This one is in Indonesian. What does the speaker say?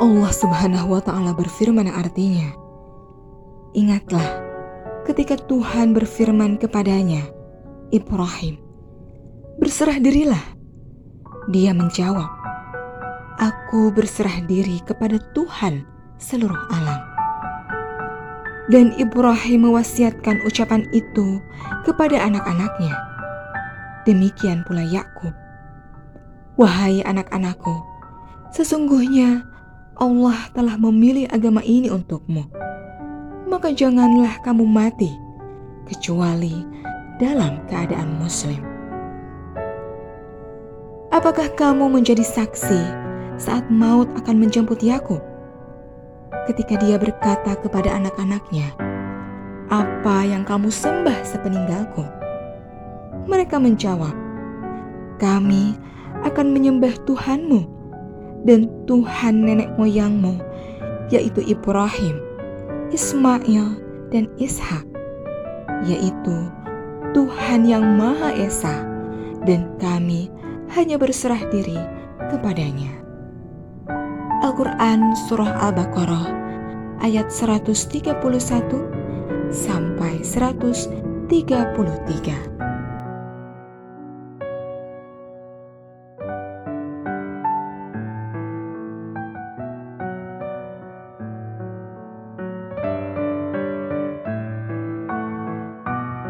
Allah Subhanahu wa Ta'ala berfirman, artinya, "Ingatlah ketika Tuhan berfirman kepadanya, Ibrahim, berserah dirilah." Dia menjawab, "Aku berserah diri kepada Tuhan seluruh alam." Dan Ibrahim mewasiatkan ucapan itu kepada anak-anaknya. Demikian pula Yakub. Wahai anak-anakku, sesungguhnya Allah telah memilih agama ini untukmu. Maka janganlah kamu mati kecuali dalam keadaan muslim. Apakah kamu menjadi saksi saat maut akan menjemput Yakub? ketika dia berkata kepada anak-anaknya, "Apa yang kamu sembah sepeninggalku?" Mereka menjawab, "Kami akan menyembah Tuhanmu dan Tuhan nenek moyangmu, yaitu Ibrahim, Ismail, dan Ishak, yaitu Tuhan yang Maha Esa, dan kami hanya berserah diri kepadanya." Al-Quran Surah Al-Baqarah ayat 131 sampai 133.